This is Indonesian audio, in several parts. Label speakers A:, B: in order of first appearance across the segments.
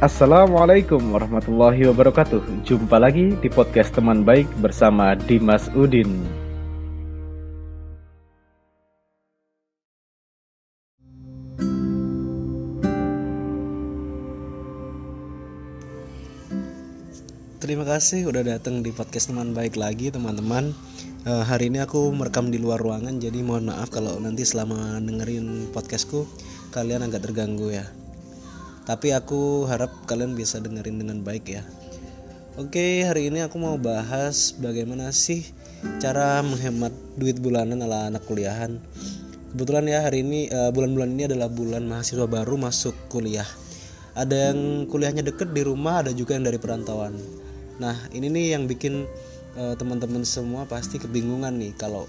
A: Assalamualaikum warahmatullahi wabarakatuh. Jumpa lagi di podcast teman baik bersama Dimas Udin.
B: Terima kasih udah datang di podcast teman baik lagi teman-teman. Uh, hari ini aku merekam di luar ruangan jadi mohon maaf kalau nanti selama dengerin podcastku kalian agak terganggu ya. Tapi aku harap kalian bisa dengerin dengan baik ya. Oke, hari ini aku mau bahas bagaimana sih cara menghemat duit bulanan ala anak kuliahan. Kebetulan ya hari ini uh, bulan-bulan ini adalah bulan mahasiswa baru masuk kuliah. Ada yang kuliahnya deket di rumah, ada juga yang dari perantauan. Nah, ini nih yang bikin uh, teman-teman semua pasti kebingungan nih kalau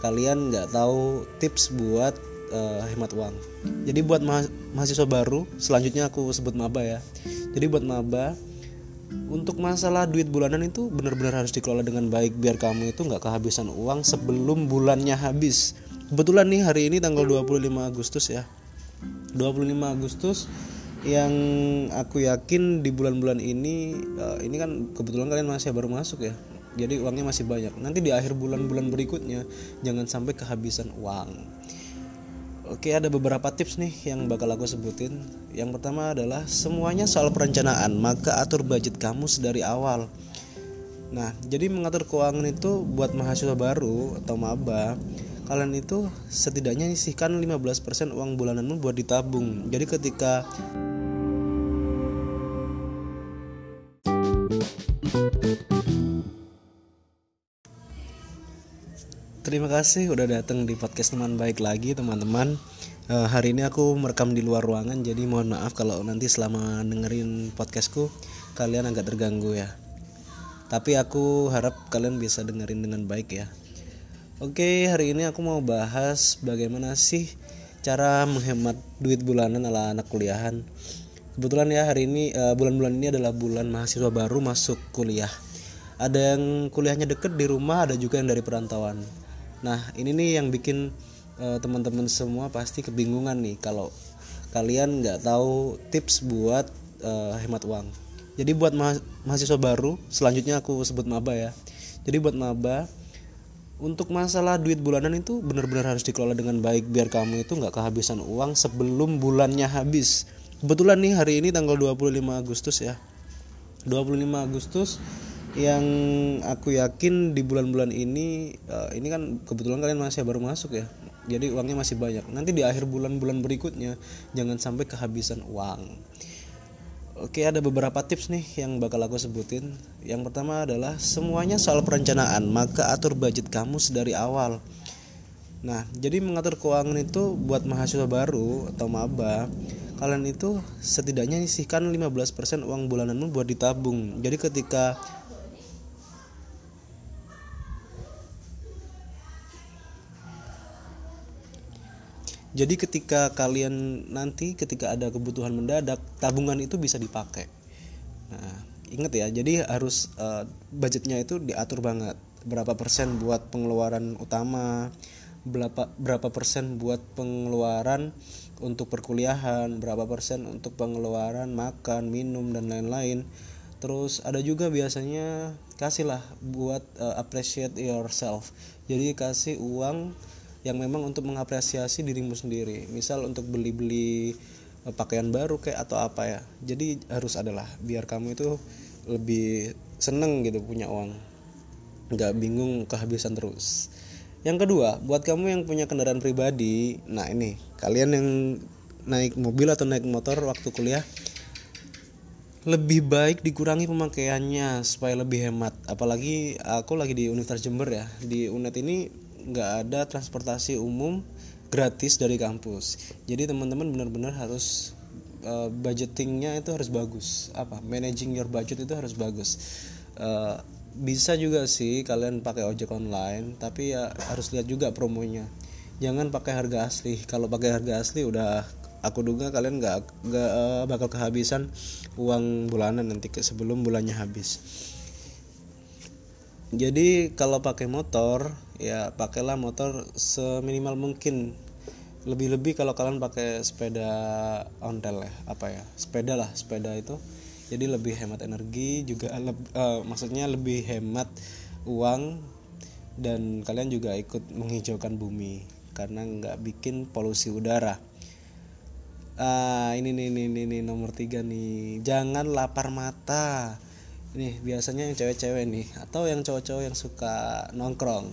B: kalian nggak tahu tips buat uh, hemat uang. Jadi buat ma mahasiswa baru, selanjutnya aku sebut maba ya. Jadi buat maba, untuk masalah duit bulanan itu benar-benar harus dikelola dengan baik biar kamu itu nggak kehabisan uang sebelum bulannya habis. Kebetulan nih hari ini tanggal 25 Agustus ya. 25 Agustus yang aku yakin di bulan-bulan ini uh, ini kan kebetulan kalian masih baru masuk ya jadi uangnya masih banyak nanti di akhir bulan-bulan berikutnya jangan sampai kehabisan uang oke ada beberapa tips nih yang bakal aku sebutin. Yang pertama adalah semuanya soal perencanaan maka atur budget kamu sedari awal. Nah jadi mengatur keuangan itu buat mahasiswa baru atau maba kalian itu setidaknya sisihkan 15% uang bulananmu buat ditabung. Jadi ketika Terima kasih udah datang di podcast teman baik lagi teman-teman. Uh, hari ini aku merekam di luar ruangan jadi mohon maaf kalau nanti selama dengerin podcastku kalian agak terganggu ya. Tapi aku harap kalian bisa dengerin dengan baik ya. Oke, hari ini aku mau bahas bagaimana sih cara menghemat duit bulanan ala anak kuliahan. Kebetulan ya hari ini uh, bulan-bulan ini adalah bulan mahasiswa baru masuk kuliah. Ada yang kuliahnya deket di rumah, ada juga yang dari perantauan Nah, ini nih yang bikin uh, teman-teman semua pasti kebingungan nih kalau kalian nggak tahu tips buat uh, hemat uang. Jadi buat ma mahasiswa baru, selanjutnya aku sebut maba ya. Jadi buat maba, untuk masalah duit bulanan itu benar-benar harus dikelola dengan baik biar kamu itu nggak kehabisan uang sebelum bulannya habis. Kebetulan nih hari ini tanggal 25 Agustus ya. 25 Agustus yang aku yakin di bulan-bulan ini uh, ini kan kebetulan kalian masih baru masuk ya. Jadi uangnya masih banyak. Nanti di akhir bulan-bulan berikutnya jangan sampai kehabisan uang. Oke ada beberapa tips nih yang bakal aku sebutin. Yang pertama adalah semuanya soal perencanaan maka atur budget kamu sedari awal. Nah jadi mengatur keuangan itu buat mahasiswa baru atau maba kalian itu setidaknya sisihkan 15% uang bulananmu buat ditabung. Jadi ketika Jadi ketika kalian nanti ketika ada kebutuhan mendadak, tabungan itu bisa dipakai. Nah, ingat ya, jadi harus uh, budgetnya itu diatur banget. Berapa persen buat pengeluaran utama, berapa berapa persen buat pengeluaran untuk perkuliahan, berapa persen untuk pengeluaran makan, minum dan lain-lain. Terus ada juga biasanya kasihlah buat uh, appreciate yourself. Jadi kasih uang yang memang untuk mengapresiasi dirimu sendiri. Misal untuk beli-beli eh, pakaian baru kayak atau apa ya. Jadi harus adalah biar kamu itu lebih seneng gitu punya uang. Nggak bingung kehabisan terus. Yang kedua buat kamu yang punya kendaraan pribadi nah ini kalian yang naik mobil atau naik motor waktu kuliah lebih baik dikurangi pemakaiannya supaya lebih hemat. Apalagi aku lagi di Universitas Jember ya. Di UNED ini nggak ada transportasi umum gratis dari kampus. Jadi teman-teman benar-benar harus uh, budgetingnya itu harus bagus. Apa? Managing your budget itu harus bagus. Uh, bisa juga sih kalian pakai ojek online tapi ya harus lihat juga promonya. Jangan pakai harga asli. Kalau pakai harga asli udah aku duga kalian nggak nggak uh, bakal kehabisan uang bulanan nanti ke sebelum bulannya habis. Jadi kalau pakai motor ya pakailah motor seminimal mungkin. Lebih-lebih kalau kalian pakai sepeda ontel ya apa ya sepeda lah sepeda itu. Jadi lebih hemat energi juga uh, maksudnya lebih hemat uang dan kalian juga ikut menghijaukan bumi karena nggak bikin polusi udara. Ah ini nih ini, ini, ini nomor tiga nih. Jangan lapar mata. Ini biasanya yang cewek-cewek nih atau yang cowok-cowok yang suka nongkrong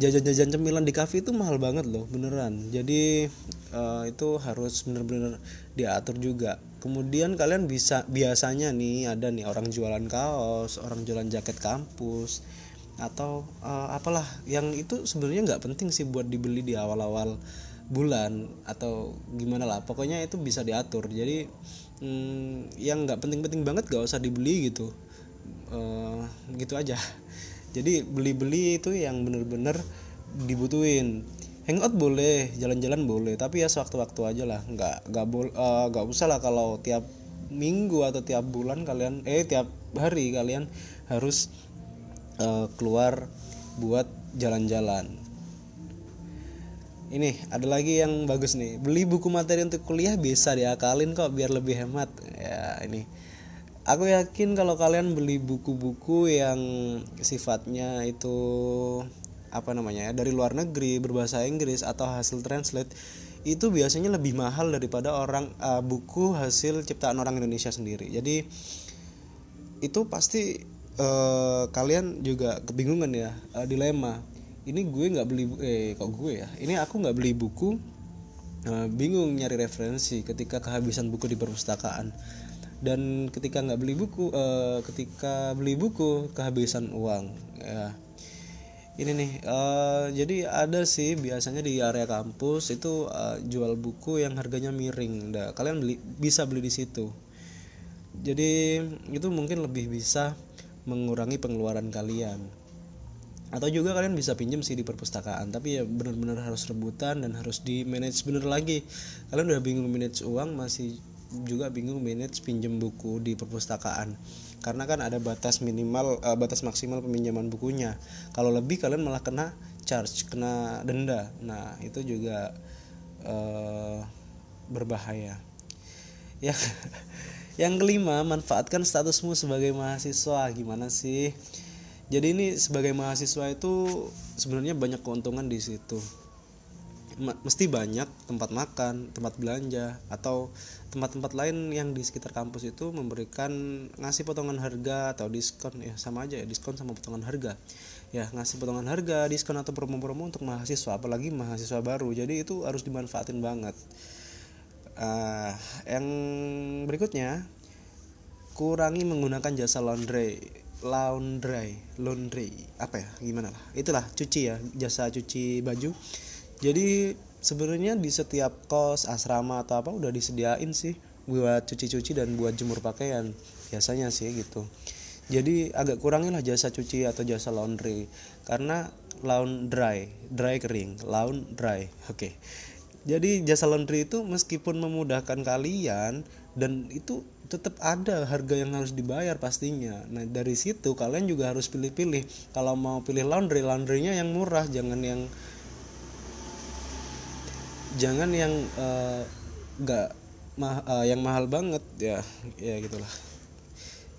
B: jajan-jajan cemilan di kafe itu mahal banget loh beneran. Jadi uh, itu harus bener-bener diatur juga. Kemudian kalian bisa biasanya nih ada nih orang jualan kaos orang jualan jaket kampus atau uh, apalah yang itu sebenarnya nggak penting sih buat dibeli di awal-awal bulan atau gimana lah. Pokoknya itu bisa diatur. Jadi hmm, yang nggak penting-penting banget gak usah dibeli gitu. Uh, gitu aja jadi beli-beli itu yang bener-bener dibutuhin. Hangout boleh jalan-jalan boleh tapi ya sewaktu-waktu aja lah. Nggak nggak bol uh, nggak usah lah kalau tiap minggu atau tiap bulan kalian eh tiap hari kalian harus uh, keluar buat jalan-jalan. Ini ada lagi yang bagus nih. Beli buku materi untuk kuliah bisa diakalin kok biar lebih hemat. Ya ini aku yakin kalau kalian beli buku-buku yang sifatnya itu apa namanya ya dari luar negeri berbahasa Inggris atau hasil translate itu biasanya lebih mahal daripada orang uh, buku hasil ciptaan orang Indonesia sendiri. Jadi itu pasti uh, kalian juga kebingungan ya uh, dilema. Ini gue nggak beli eh kok gue ya? Ini aku nggak beli buku. Uh, bingung nyari referensi ketika kehabisan buku di perpustakaan dan ketika nggak beli buku uh, ketika beli buku kehabisan uang. Ya. Ini nih uh, jadi ada sih biasanya di area kampus itu uh, jual buku yang harganya miring. Nah, kalian beli bisa beli di situ. Jadi itu mungkin lebih bisa mengurangi pengeluaran kalian. Atau juga kalian bisa pinjam sih di perpustakaan tapi ya benar-benar harus rebutan dan harus di manage bener lagi. Kalian udah bingung manage uang masih juga bingung manage pinjam buku di perpustakaan. Karena kan ada batas minimal uh, batas maksimal peminjaman bukunya. Kalau lebih kalian malah kena charge kena denda. Nah itu juga uh, berbahaya. Ya yang kelima manfaatkan statusmu sebagai mahasiswa. Gimana sih? Jadi ini sebagai mahasiswa itu sebenarnya banyak keuntungan di situ mesti banyak tempat makan, tempat belanja atau tempat-tempat lain yang di sekitar kampus itu memberikan ngasih potongan harga atau diskon. Ya sama aja ya diskon sama potongan harga. Ya ngasih potongan harga diskon atau promo-promo untuk mahasiswa apalagi mahasiswa baru. Jadi itu harus dimanfaatin banget. Uh, yang berikutnya kurangi menggunakan jasa laundry laundry laundry. Apa ya? Gimana lah? Itulah cuci ya jasa cuci baju jadi sebenarnya di setiap kos asrama atau apa udah disediain sih buat cuci-cuci dan buat jemur pakaian biasanya sih gitu jadi agak kurangilah jasa cuci atau jasa laundry karena laundry dry kering laundry oke okay. jadi jasa laundry itu meskipun memudahkan kalian dan itu tetap ada harga yang harus dibayar pastinya. Nah dari situ kalian juga harus pilih-pilih. Kalau mau pilih laundry, laundrynya yang murah, jangan yang jangan yang nggak uh, mah uh, yang mahal banget ya ya gitulah.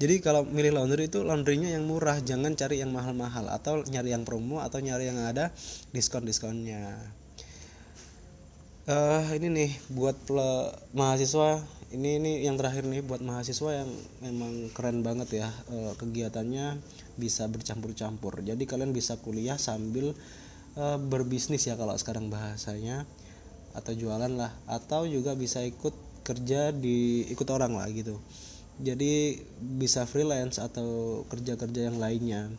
B: Jadi kalau milih laundry itu laundrynya yang murah jangan cari yang mahal-mahal atau nyari yang promo atau nyari yang ada diskon-diskonnya. Uh, ini nih buat mahasiswa ini ini yang terakhir nih buat mahasiswa yang memang keren banget ya uh, kegiatannya bisa bercampur-campur. Jadi kalian bisa kuliah sambil uh, berbisnis ya kalau sekarang bahasanya atau jualan lah. Atau juga bisa ikut kerja di ikut orang lah gitu. Jadi bisa freelance atau kerja-kerja yang lainnya.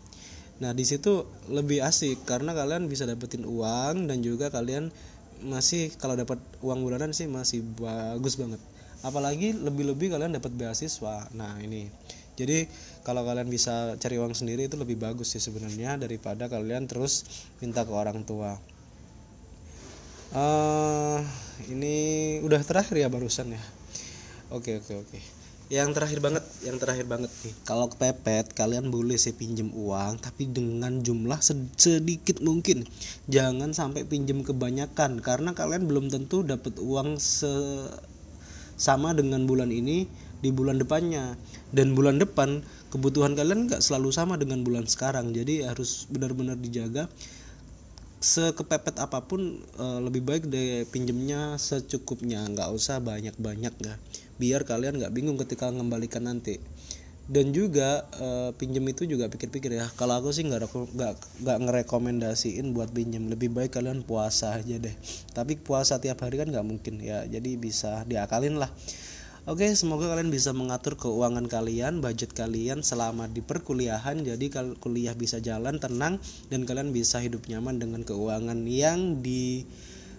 B: Nah di situ lebih asik karena kalian bisa dapetin uang dan juga kalian masih kalau dapat uang bulanan sih masih bagus banget. Apalagi lebih-lebih kalian dapat beasiswa. Nah ini. Jadi kalau kalian bisa cari uang sendiri itu lebih bagus sih sebenarnya daripada kalian terus minta ke orang tua uh, ini udah terakhir ya barusan ya? Oke oke oke. Yang terakhir banget yang terakhir banget nih. Kalau kepepet kalian boleh sih pinjem uang tapi dengan jumlah sedikit mungkin. Jangan sampai pinjem kebanyakan karena kalian belum tentu dapat uang se sama dengan bulan ini di bulan depannya. Dan bulan depan kebutuhan kalian nggak selalu sama dengan bulan sekarang. Jadi harus benar-benar dijaga sekepepet apa pun eh, lebih baik deh pinjemnya secukupnya. Nggak usah banyak-banyak nggak biar kalian nggak bingung ketika mengembalikan nanti. Dan juga uh, pinjem itu juga pikir-pikir ya. Kalau aku sih nggak nggak nggak ngerekomendasiin buat pinjem. Lebih baik kalian puasa aja deh. Tapi puasa tiap hari kan nggak mungkin ya. Jadi bisa diakalin lah Oke, semoga kalian bisa mengatur keuangan kalian, budget kalian selama di perkuliahan. Jadi kalau kuliah bisa jalan tenang dan kalian bisa hidup nyaman dengan keuangan yang di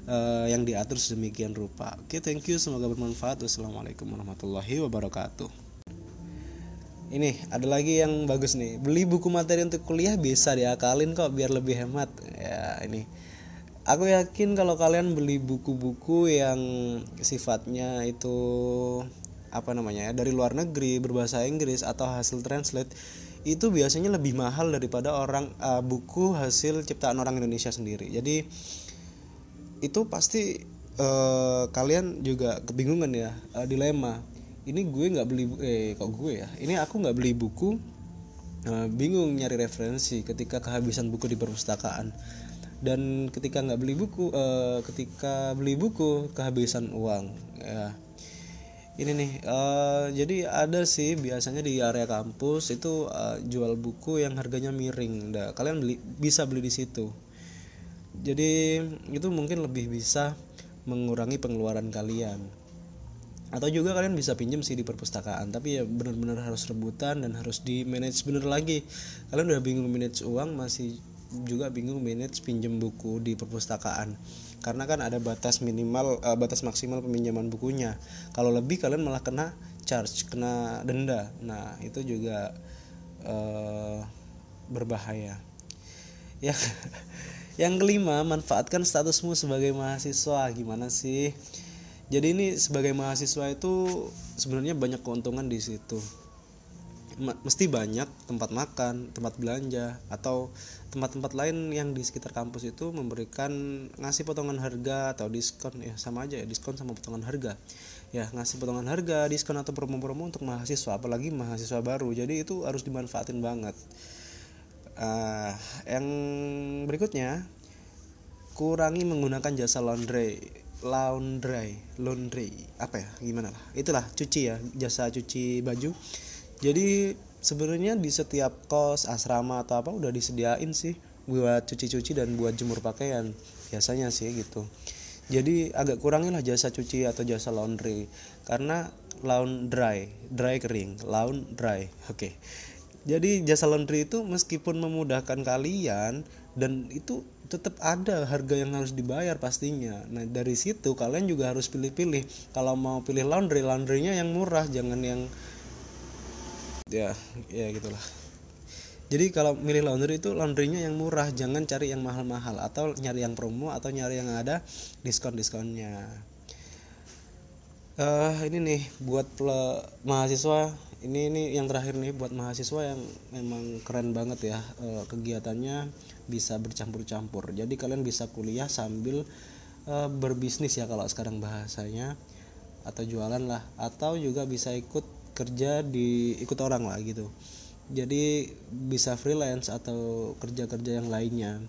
B: uh, yang diatur sedemikian rupa. Oke, thank you. Semoga bermanfaat. Wassalamualaikum warahmatullahi wabarakatuh. Ini ada lagi yang bagus nih. Beli buku materi untuk kuliah bisa diakalin kok biar lebih hemat. Ya, ini. Aku yakin kalau kalian beli buku-buku yang sifatnya itu apa namanya ya dari luar negeri berbahasa Inggris atau hasil translate itu biasanya lebih mahal daripada orang uh, buku hasil ciptaan orang Indonesia sendiri. Jadi itu pasti uh, kalian juga kebingungan ya uh, dilema. Ini gue nggak beli eh kok gue ya? Ini aku nggak beli buku uh, bingung nyari referensi ketika kehabisan buku di perpustakaan dan ketika nggak beli buku uh, ketika beli buku kehabisan uang ya. Ini nih uh, jadi ada sih biasanya di area kampus itu uh, jual buku yang harganya miring. Nah, kalian beli bisa beli di situ. Jadi itu mungkin lebih bisa mengurangi pengeluaran kalian. Atau juga kalian bisa pinjam sih di perpustakaan tapi ya benar-benar harus rebutan dan harus di manage bener lagi. Kalian udah bingung manage uang masih juga bingung manage pinjam buku di perpustakaan karena kan ada batas minimal uh, batas maksimal peminjaman bukunya kalau lebih kalian malah kena charge kena denda nah itu juga uh, berbahaya ya Yang kelima, manfaatkan statusmu sebagai mahasiswa. Gimana sih? Jadi ini sebagai mahasiswa itu sebenarnya banyak keuntungan di situ. Mesti banyak tempat makan, tempat belanja, atau tempat-tempat lain yang di sekitar kampus itu memberikan ngasih potongan harga atau diskon. Ya sama aja ya diskon sama potongan harga. Ya ngasih potongan harga diskon atau promo-promo untuk mahasiswa apalagi mahasiswa baru. Jadi itu harus dimanfaatin banget. Uh, yang berikutnya kurangi menggunakan jasa laundry laundry laundry. Apa ya? Gimana lah? Itulah cuci ya jasa cuci baju jadi sebenarnya di setiap kos asrama atau apa udah disediain sih buat cuci-cuci dan buat jemur pakaian biasanya sih gitu jadi agak kurangilah jasa cuci atau jasa laundry karena laundry dry kering laundry oke okay jadi jasa laundry itu meskipun memudahkan kalian dan itu tetap ada harga yang harus dibayar pastinya. Nah dari situ kalian juga harus pilih-pilih. Kalau mau pilih laundry, laundrynya yang murah, jangan yang ya ya gitulah. Jadi kalau milih laundry itu laundrynya yang murah, jangan cari yang mahal-mahal atau nyari yang promo atau nyari yang ada diskon-diskonnya. Uh, ini nih buat mahasiswa ini ini yang terakhir nih buat mahasiswa yang memang keren banget ya e, kegiatannya bisa bercampur-campur jadi kalian bisa kuliah sambil e, berbisnis ya kalau sekarang bahasanya atau jualan lah atau juga bisa ikut kerja di ikut orang lah gitu. Jadi bisa freelance atau kerja-kerja yang lainnya.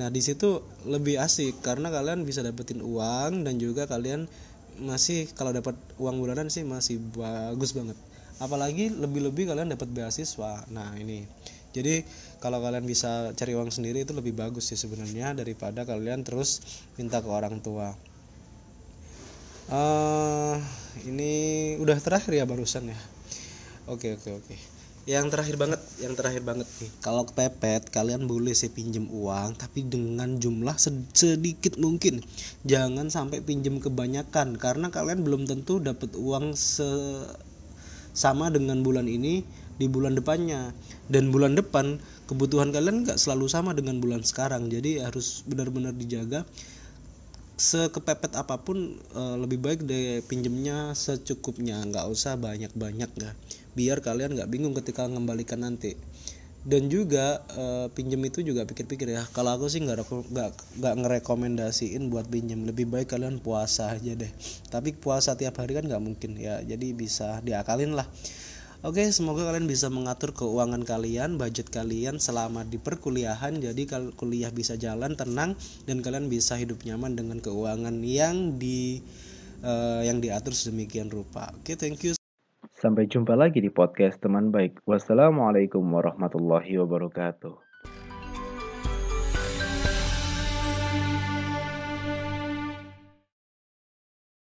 B: Nah di situ lebih asik karena kalian bisa dapetin uang dan juga kalian masih kalau dapat uang bulanan sih masih bagus banget. Apalagi lebih-lebih kalian dapat beasiswa. Nah ini. Jadi kalau kalian bisa cari uang sendiri itu lebih bagus sih sebenarnya daripada kalian terus minta ke orang tua uh, ini udah terakhir ya barusan ya? Oke oke oke. Yang terakhir banget yang terakhir banget nih. Kalau kepepet kalian boleh sih pinjem uang tapi dengan jumlah sedikit mungkin. Jangan sampai pinjem kebanyakan karena kalian belum tentu dapat uang se sama dengan bulan ini di bulan depannya. Dan bulan depan kebutuhan kalian nggak selalu sama dengan bulan sekarang. Jadi harus benar-benar dijaga sekepepet apa pun uh, lebih baik deh pinjemnya secukupnya. Nggak usah banyak-banyak nggak biar kalian nggak bingung ketika mengembalikan nanti. Dan juga uh, pinjem itu juga pikir-pikir ya. Kalau aku sih nggak nggak nggak ngerekomendasiin buat pinjem. Lebih baik kalian puasa aja deh. Tapi puasa tiap hari kan nggak mungkin ya. Jadi bisa diakalin lah Oke, semoga kalian bisa mengatur keuangan kalian, budget kalian selama di perkuliahan. Jadi kalau kuliah bisa jalan tenang dan kalian bisa hidup nyaman dengan keuangan yang di uh, yang diatur sedemikian rupa. Oke, thank you.
A: Sampai jumpa lagi di podcast teman baik. Wassalamualaikum warahmatullahi wabarakatuh.